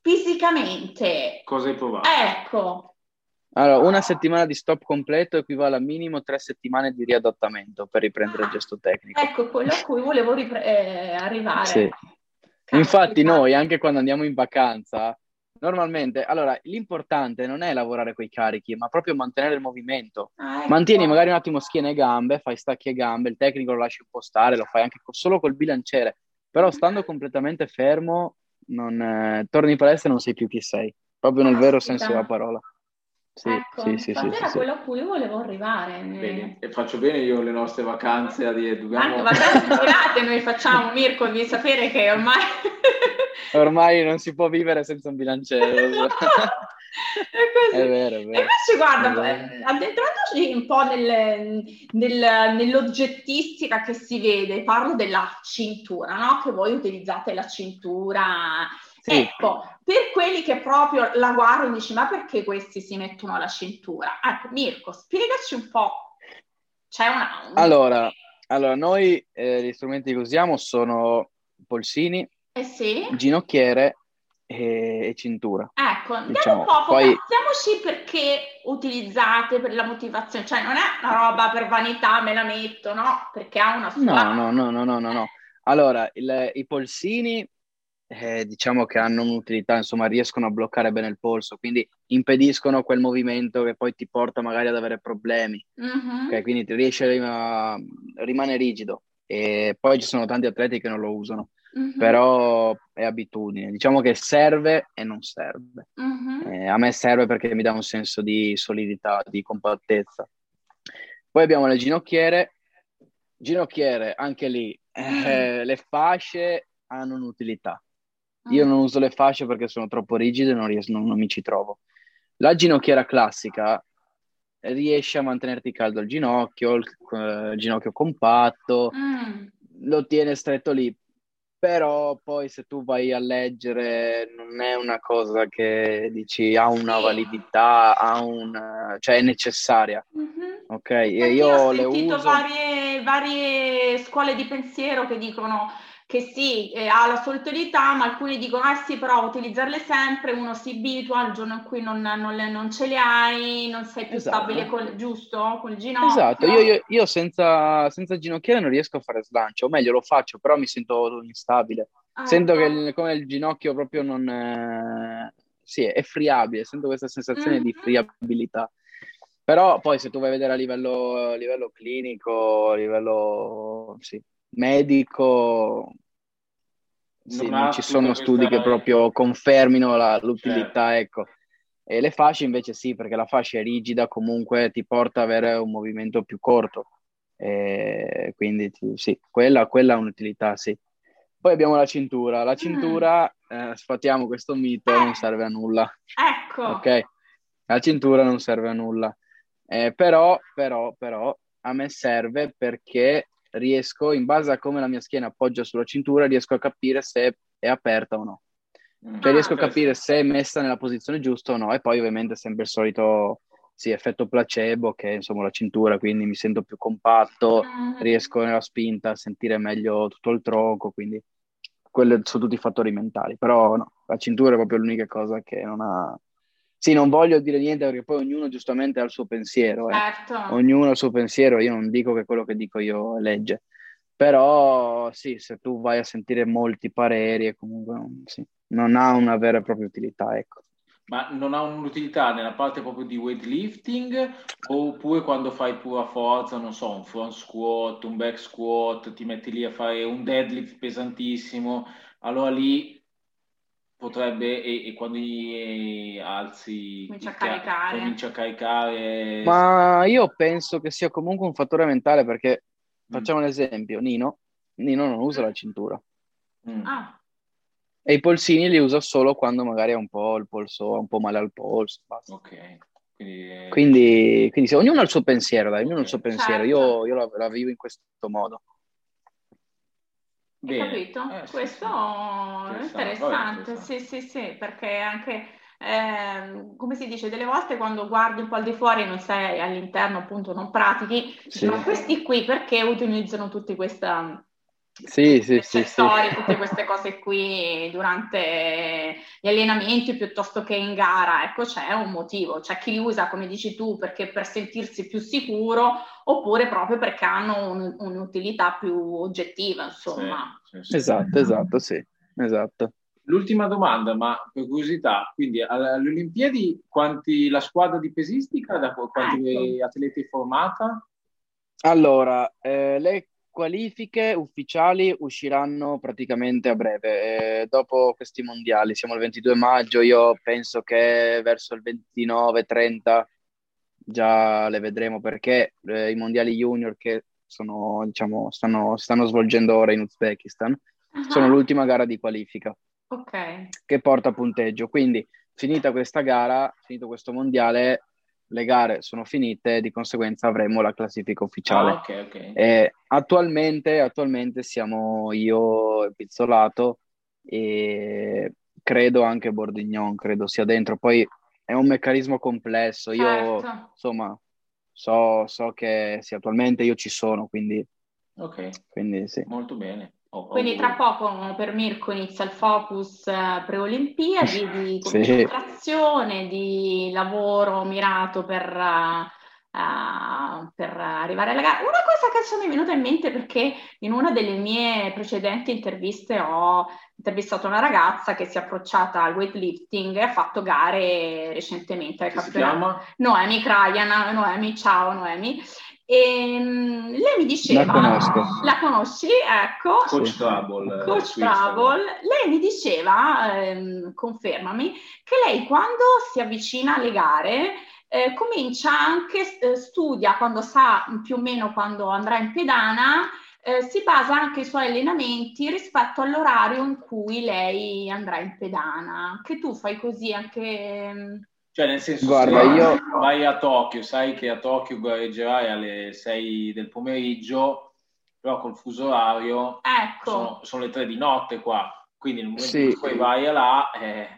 [SPEAKER 1] fisicamente...
[SPEAKER 3] Cosa hai provato?
[SPEAKER 1] Ecco.
[SPEAKER 2] Allora, una settimana di stop completo equivale a minimo tre settimane di riadattamento per riprendere ah, il gesto tecnico.
[SPEAKER 1] Ecco, quello a cui volevo ripre- eh, arrivare.
[SPEAKER 2] Sì. Infatti noi, anche quando andiamo in vacanza, normalmente, allora, l'importante non è lavorare con i carichi, ma proprio mantenere il movimento. Ah, ecco. Mantieni magari un attimo schiena e gambe, fai stacchi e gambe, il tecnico lo lasci un po' stare, lo fai anche solo col bilanciere, però stando completamente fermo, non, eh, torni in palestra e non sei più chi sei, proprio nel vero senso della parola.
[SPEAKER 1] Sì, ecco, sì, sì, sì, era sì, quello a cui volevo arrivare.
[SPEAKER 3] Bene. E faccio bene io le nostre vacanze a dire
[SPEAKER 1] dobbiamo... Anche vacanze durate noi facciamo, Mirko, devi sapere che ormai
[SPEAKER 2] ormai non si può vivere senza un bilanciere.
[SPEAKER 1] è, così. è vero, è vero. E invece guarda, eh, addentrandoci un po' nel, nel, nell'oggettistica che si vede, parlo della cintura, no? Che voi utilizzate la cintura. Sì. Ecco, per quelli che proprio la guardano e dici ma perché questi si mettono la cintura? Ecco, Mirko, spiegaci un po'. C'è una...
[SPEAKER 2] Un... Allora, allora, noi eh, gli strumenti che usiamo sono polsini,
[SPEAKER 1] eh sì.
[SPEAKER 2] ginocchiere e, e cintura.
[SPEAKER 1] Ecco, diciamo. un po', Poi... perché utilizzate per la motivazione, cioè non è una roba per vanità, me la metto, no? Perché ha una sua...
[SPEAKER 2] No, no, no, no, no, no. no. Allora, il, i polsini eh, diciamo che hanno un'utilità, insomma, riescono a bloccare bene il polso, quindi impediscono quel movimento che poi ti porta magari ad avere problemi. Mm-hmm. Okay, quindi ti riesce a rimane rigido. E poi ci sono tanti atleti che non lo usano, mm-hmm. però è abitudine. Diciamo che serve e non serve. Mm-hmm. Eh, a me serve perché mi dà un senso di solidità, di compattezza. Poi abbiamo le ginocchiere. Ginocchiere, anche lì, mm. eh, le fasce hanno un'utilità. Io mm. non uso le fasce perché sono troppo rigide e non, ries- non, non mi ci trovo. La ginocchiera classica riesce a mantenerti caldo il ginocchio, il, uh, ginocchio compatto, mm. lo tiene stretto lì. Però poi se tu vai a leggere non è una cosa che dici ha una validità, ha un, cioè è necessaria. Mm-hmm. Ok, e io
[SPEAKER 1] ho
[SPEAKER 2] le
[SPEAKER 1] uso. varie, varie scuole di pensiero che dicono che sì, eh, ha la sua utilità, ma alcuni dicono, eh sì, però utilizzarle sempre, uno si abitua al giorno in cui non, non, le, non ce le hai, non sei più esatto. stabile, col, giusto? Col ginocchio.
[SPEAKER 2] Esatto, io, io, io senza, senza, ginocchiere non riesco a fare slancio, o meglio lo faccio, però mi sento instabile. Ah, sento ecco. che il, come il ginocchio proprio non... È... Sì, è friabile, sento questa sensazione mm-hmm. di friabilità. Però poi se tu vai a vedere a livello, a livello clinico, a livello sì, medico, sì, non, non ci sono studi che proprio confermino la, l'utilità, certo. ecco. E le fasce invece sì, perché la fascia è rigida, comunque ti porta ad avere un movimento più corto. E quindi sì, quella, quella ha un'utilità, sì. Poi abbiamo la cintura. La cintura, mm. eh, sfatiamo questo mito, non serve a nulla.
[SPEAKER 1] Ecco.
[SPEAKER 2] Ok, la cintura non serve a nulla. Eh, però, però, però, a me serve perché riesco, in base a come la mia schiena appoggia sulla cintura, riesco a capire se è aperta o no. Mm. Cioè riesco a capire se è messa nella posizione giusta o no. E poi ovviamente sempre il solito sì, effetto placebo, che è insomma la cintura, quindi mi sento più compatto, mm. riesco nella spinta a sentire meglio tutto il tronco, quindi quelli sono tutti fattori mentali. Però no, la cintura è proprio l'unica cosa che non ha sì, non voglio dire niente perché poi ognuno giustamente ha il suo pensiero. Eh.
[SPEAKER 1] Certo.
[SPEAKER 2] Ognuno ha il suo pensiero, io non dico che quello che dico io è legge. Però sì, se tu vai a sentire molti pareri, comunque sì, non ha una vera e propria utilità, ecco.
[SPEAKER 3] Ma non ha un'utilità nella parte proprio di weightlifting oppure quando fai pura forza, non so, un front squat, un back squat, ti metti lì a fare un deadlift pesantissimo, allora lì potrebbe, e, e quando alzi,
[SPEAKER 1] comincia a caricare.
[SPEAKER 3] Comincia a caricare.
[SPEAKER 2] Ma io penso che sia comunque un fattore mentale perché, mm. facciamo un esempio, Nino, Nino non usa la cintura.
[SPEAKER 1] Mm. Ah.
[SPEAKER 2] E i polsini li usa solo quando magari ha un po' il polso, ha un po' male al polso. Basta.
[SPEAKER 3] Ok.
[SPEAKER 2] Quindi, quindi, quindi se, ognuno ha il suo pensiero, dai, ognuno ha il suo pensiero. Certo. Io, io la, la vivo in questo modo.
[SPEAKER 1] Capito? Eh, Questo sì, è interessante, vabbè, sì, sì, sì, perché anche, eh, come si dice, delle volte quando guardi un po' al di fuori non sei all'interno, appunto, non pratichi, sì. ma questi qui perché utilizzano tutti questa
[SPEAKER 2] sì, sì, sì,
[SPEAKER 1] storie, sì. tutte queste cose qui durante gli allenamenti piuttosto che in gara. Ecco, c'è un motivo. C'è chi li usa, come dici tu, perché per sentirsi più sicuro, oppure proprio perché hanno un, un'utilità più oggettiva, insomma.
[SPEAKER 2] Sì, sì, esatto, esatto, sì, esatto.
[SPEAKER 3] L'ultima domanda, ma per curiosità, quindi alle Olimpiadi quanti, la squadra di pesistica, da quanti ecco. atleti è formata?
[SPEAKER 2] Allora, eh, le qualifiche ufficiali usciranno praticamente a breve, eh, dopo questi mondiali. Siamo il 22 maggio, io penso che verso il 29-30 già le vedremo perché eh, i mondiali junior che sono, diciamo, stanno, stanno svolgendo ora in Uzbekistan uh-huh. sono l'ultima gara di qualifica.
[SPEAKER 1] okay.
[SPEAKER 2] che porta punteggio. Quindi, finita questa gara, finito questo mondiale, le gare sono finite, di conseguenza avremo la classifica ufficiale.
[SPEAKER 3] Ah, ok, ok.
[SPEAKER 2] Eh, attualmente, attualmente siamo io e Pizzolato e credo anche Bordignon, credo sia dentro. Poi è un meccanismo complesso. Io,
[SPEAKER 1] Certo.
[SPEAKER 2] insomma, so, so che sì, attualmente io ci sono, quindi,
[SPEAKER 3] Ok,
[SPEAKER 2] quindi sì.
[SPEAKER 3] molto bene. Oh,
[SPEAKER 1] Quindi
[SPEAKER 3] oh,
[SPEAKER 1] tra poco per Mirko inizia il focus eh, pre-Olimpiadi di
[SPEAKER 2] Sì.
[SPEAKER 1] concentrazione, di lavoro mirato per, eh, eh, per arrivare alla gara. Una cosa che è venuta in mente perché in una delle mie precedenti interviste ho intervistato una ragazza che si è approcciata al weightlifting e ha fatto gare recentemente al campionato.
[SPEAKER 3] chiama?
[SPEAKER 1] Noemi Krajan, Noemi, ciao Noemi. E, mm, lei mi diceva,
[SPEAKER 2] La conosco.
[SPEAKER 1] la conosci, ecco,
[SPEAKER 3] Coach
[SPEAKER 2] Sì.
[SPEAKER 3] Trouble. eh,
[SPEAKER 1] Coach. Travel, lei mi diceva, ehm, confermami, che lei quando si avvicina alle gare eh, comincia anche, eh, studia quando sa più o meno quando andrà in pedana, eh, si basa anche i suoi allenamenti rispetto all'orario in cui lei andrà in pedana. Che tu fai così anche...
[SPEAKER 3] Cioè, nel senso,
[SPEAKER 2] Guarda,
[SPEAKER 3] se
[SPEAKER 2] io-
[SPEAKER 3] vai a Tokyo, sai che a Tokyo gareggerai alle 6 del pomeriggio, però col fuso orario
[SPEAKER 1] Ecco,
[SPEAKER 3] sono, sono le 3 di notte qua, quindi nel momento
[SPEAKER 2] Sì.
[SPEAKER 3] in cui poi vai là, eh,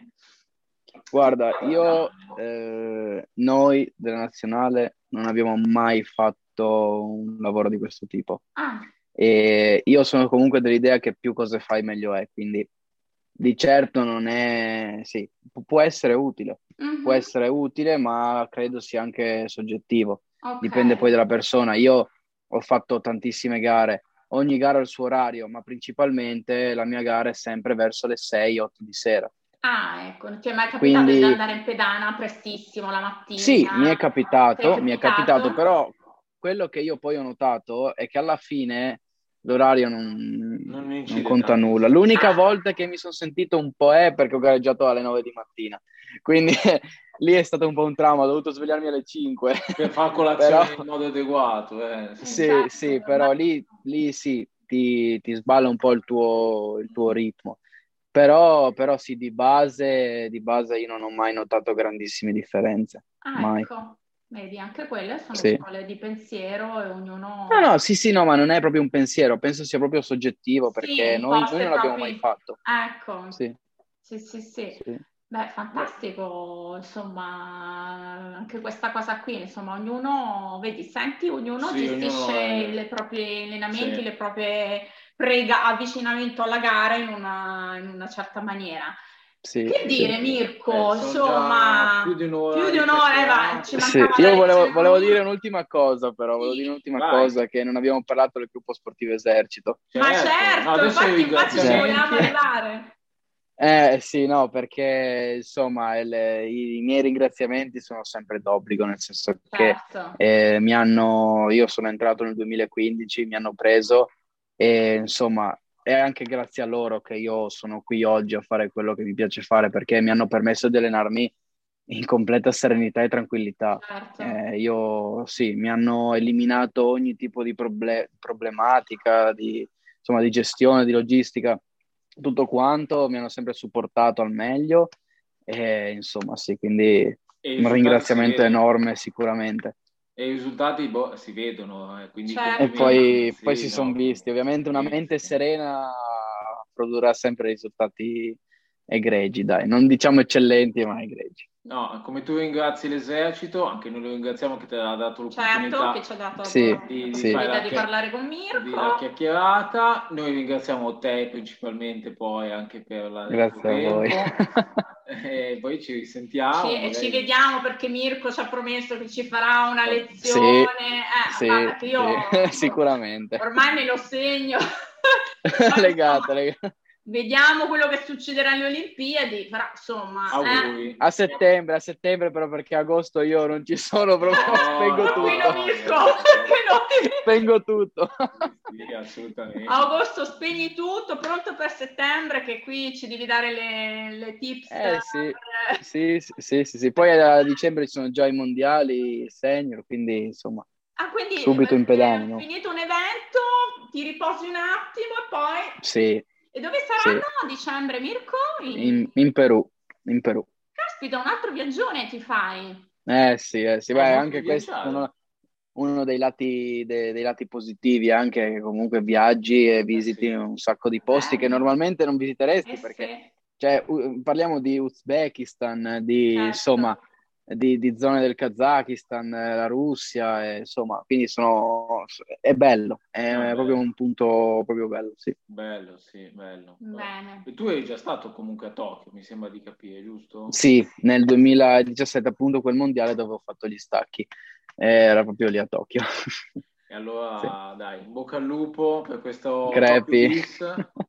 [SPEAKER 2] Guarda, io, eh, noi della nazionale non abbiamo mai fatto un lavoro di questo tipo.
[SPEAKER 1] Ah,
[SPEAKER 2] e io sono comunque dell'idea che più cose fai meglio è, quindi di certo non è, sì, pu- può essere utile,
[SPEAKER 1] mhm,
[SPEAKER 2] può essere utile, ma credo sia anche soggettivo,
[SPEAKER 1] ok.
[SPEAKER 2] dipende poi dalla persona. Io ho fatto tantissime gare, ogni gara ha il suo orario, ma principalmente la mia gara è sempre verso le 6-8 di sera.
[SPEAKER 1] Ah, ecco, ti è mai capitato
[SPEAKER 2] Quindi-
[SPEAKER 1] di andare in pedana prestissimo la mattina?
[SPEAKER 2] Sì, mi è capitato,
[SPEAKER 1] è
[SPEAKER 2] mi è
[SPEAKER 1] capitato?
[SPEAKER 2] capitato, però quello che io poi ho notato è che alla fine l'orario non,
[SPEAKER 3] Non
[SPEAKER 2] non conta
[SPEAKER 3] tanto.
[SPEAKER 2] nulla. L'unica volta che mi sono sentito un po' è perché ho gareggiato alle 9 di mattina, quindi lì è stato un po' un trauma, ho dovuto svegliarmi alle 5.
[SPEAKER 3] per fare colazione
[SPEAKER 2] Però-
[SPEAKER 3] in modo adeguato. eh.
[SPEAKER 2] Sì,
[SPEAKER 1] Esatto.
[SPEAKER 2] sì, però lì, lì sì, ti, ti sballa un po' il tuo, il tuo ritmo. Però, però sì, di base, di base io non ho mai notato grandissime differenze.
[SPEAKER 1] Ah,
[SPEAKER 2] mai.
[SPEAKER 1] ecco, vedi, anche quelle sono
[SPEAKER 2] Sì.
[SPEAKER 1] scuole di pensiero e ognuno...
[SPEAKER 2] No, no, sì, sì, no, ma non è proprio un pensiero, penso sia proprio soggettivo
[SPEAKER 1] Sì,
[SPEAKER 2] perché noi,
[SPEAKER 1] imposte
[SPEAKER 2] noi non l'abbiamo
[SPEAKER 1] proprio-
[SPEAKER 2] mai fatto.
[SPEAKER 1] Ecco,
[SPEAKER 2] Sì,
[SPEAKER 1] sì, sì, sì.
[SPEAKER 2] sì.
[SPEAKER 1] Beh, fantastico, insomma, anche questa cosa qui, insomma, ognuno, vedi, senti, ognuno
[SPEAKER 3] Sì,
[SPEAKER 1] gestisce
[SPEAKER 3] ognuno è-
[SPEAKER 1] i propri allenamenti,
[SPEAKER 3] Sì.
[SPEAKER 1] le proprie prega, avvicinamento alla gara in una, in una certa maniera.
[SPEAKER 2] Sì,
[SPEAKER 1] Che
[SPEAKER 2] sì.
[SPEAKER 1] dire, Mirko,
[SPEAKER 3] Eh,
[SPEAKER 1] insomma,
[SPEAKER 3] più di un'ora
[SPEAKER 1] più di un'ora, eh, va,
[SPEAKER 2] Sì, io volevo, volevo dire un'ultima cosa, però, volevo
[SPEAKER 1] Sì.
[SPEAKER 2] dire un'ultima
[SPEAKER 3] Vai.
[SPEAKER 2] cosa che non abbiamo parlato del gruppo sportivo esercito.
[SPEAKER 1] Ma certo,
[SPEAKER 3] No,
[SPEAKER 1] infatti, infatti ci
[SPEAKER 3] ringraziamenti.
[SPEAKER 1] vogliamo arrivare.
[SPEAKER 2] Eh sì, no, perché insomma il- i, i miei ringraziamenti sono sempre d'obbligo, nel senso che
[SPEAKER 1] Certo.
[SPEAKER 2] eh, mi hanno, io sono entrato nel 2015, mi hanno preso e insomma è anche grazie a loro che io sono qui oggi a fare quello che mi piace fare perché mi hanno permesso di allenarmi in completa serenità e tranquillità.
[SPEAKER 1] Certo.
[SPEAKER 2] Eh, io sì, mi hanno eliminato ogni tipo di proble- problematica, di, insomma, di gestione, di logistica, tutto quanto, mi hanno sempre supportato al meglio e insomma sì, quindi
[SPEAKER 3] E
[SPEAKER 2] un ringraziamento enorme sicuramente.
[SPEAKER 3] E i risultati boh, si vedono, eh, quindi
[SPEAKER 1] Certo.
[SPEAKER 2] E poi,
[SPEAKER 3] Sì,
[SPEAKER 2] poi si
[SPEAKER 3] no.
[SPEAKER 2] sono visti, ovviamente una mente
[SPEAKER 3] sì.
[SPEAKER 2] serena produrrà sempre risultati egregi, dai, non diciamo eccellenti, ma egregi.
[SPEAKER 3] No, come tu ringrazi l'esercito, anche noi lo ringraziamo che ti ha dato
[SPEAKER 1] Certo,
[SPEAKER 3] l'opportunità
[SPEAKER 1] che ci ha dato
[SPEAKER 2] Sì,
[SPEAKER 1] la
[SPEAKER 3] di, di
[SPEAKER 2] sì.
[SPEAKER 3] la
[SPEAKER 1] di
[SPEAKER 3] chia-
[SPEAKER 1] parlare con
[SPEAKER 3] di la
[SPEAKER 1] Mirko.
[SPEAKER 3] chiacchierata. Noi ringraziamo te principalmente poi anche per la,
[SPEAKER 2] Grazie a voi.
[SPEAKER 3] e poi ci risentiamo.
[SPEAKER 1] Ci, ci vediamo perché Mirko ci ha promesso che ci farà una
[SPEAKER 2] Sì,
[SPEAKER 1] lezione. Eh,
[SPEAKER 2] sì,
[SPEAKER 1] guarda che io
[SPEAKER 2] sì, sicuramente.
[SPEAKER 1] ormai me lo segno.
[SPEAKER 2] Legata, legata.
[SPEAKER 1] Vediamo quello che succederà alle Olimpiadi, però insomma, eh.
[SPEAKER 2] A settembre, a settembre però perché agosto io non ci sono proprio,
[SPEAKER 3] No,
[SPEAKER 2] spengo
[SPEAKER 3] no,
[SPEAKER 1] Qui
[SPEAKER 2] tutto,
[SPEAKER 1] non
[SPEAKER 3] no, no,
[SPEAKER 2] spengo tutto.
[SPEAKER 3] Sì, assolutamente.
[SPEAKER 1] A agosto spegni tutto, pronto per settembre, che qui ci devi dare le, le tips.
[SPEAKER 2] Eh, sì.
[SPEAKER 1] per-
[SPEAKER 2] Sì, sì, sì, sì, sì. Poi a dicembre ci sono già i mondiali senior, quindi insomma,
[SPEAKER 1] Ah, quindi
[SPEAKER 2] Subito in
[SPEAKER 1] eh,
[SPEAKER 2] pedane, no?
[SPEAKER 1] finito un evento, ti riposi un attimo e poi
[SPEAKER 2] sì,
[SPEAKER 1] e dove saranno sì. a dicembre, Mirko?
[SPEAKER 2] In... In, Perù, in Perù.
[SPEAKER 1] Caspita, un altro viaggione ti fai.
[SPEAKER 2] Eh sì, eh sì, beh, anche questo è uno, uno dei, lati, dei, dei lati, positivi, anche che comunque viaggi e visiti eh sì. un sacco di posti eh. che normalmente non visiteresti eh perché sì. cioè, parliamo di Uzbekistan, di certo. insomma di, di, zone del Kazakistan, la Russia, e, insomma, quindi sono, è bello, è ah, proprio bello. un punto proprio bello, sì.
[SPEAKER 3] Bello, sì, bello. Bene. E tu eri già stato comunque a Tokyo, mi sembra di capire, giusto?
[SPEAKER 2] Sì, nel 2017 appunto quel mondiale dove ho fatto gli stacchi, era proprio lì a Tokyo.
[SPEAKER 3] E allora sì. dai, bocca al lupo per questo
[SPEAKER 2] Crepi.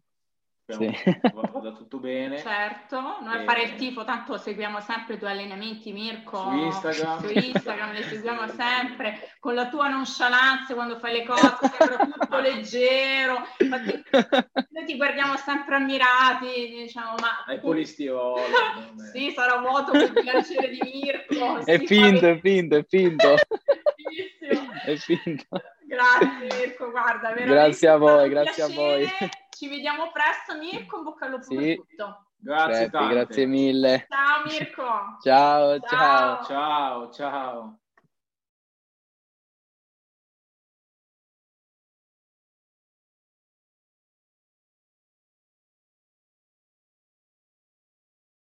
[SPEAKER 3] Sì. vada tutto bene.
[SPEAKER 1] Certo, noi e... fare il tifo, tanto seguiamo sempre i tuoi allenamenti, Mirko.
[SPEAKER 3] Su Instagram.
[SPEAKER 1] Su Instagram, li seguiamo sempre. Con la tua nonchalance quando fai le cose, sembra tutto leggero. Infatti, noi ti guardiamo sempre ammirati, diciamo, ma...
[SPEAKER 3] Hai polistiolo.
[SPEAKER 1] sì, sarà vuoto quel piacere di Mirko.
[SPEAKER 2] È finto, è finto, è finto.
[SPEAKER 1] è finto. Grazie Mirko, guarda, veramente.
[SPEAKER 2] Grazie a voi, grazie piacere. a voi.
[SPEAKER 1] Ci vediamo presto, Mirko, in bocca al lupo sì. per tutto.
[SPEAKER 3] Grazie,
[SPEAKER 2] Crepi, grazie mille.
[SPEAKER 1] Ciao Mirko.
[SPEAKER 2] ciao, ciao.
[SPEAKER 3] Ciao, ciao.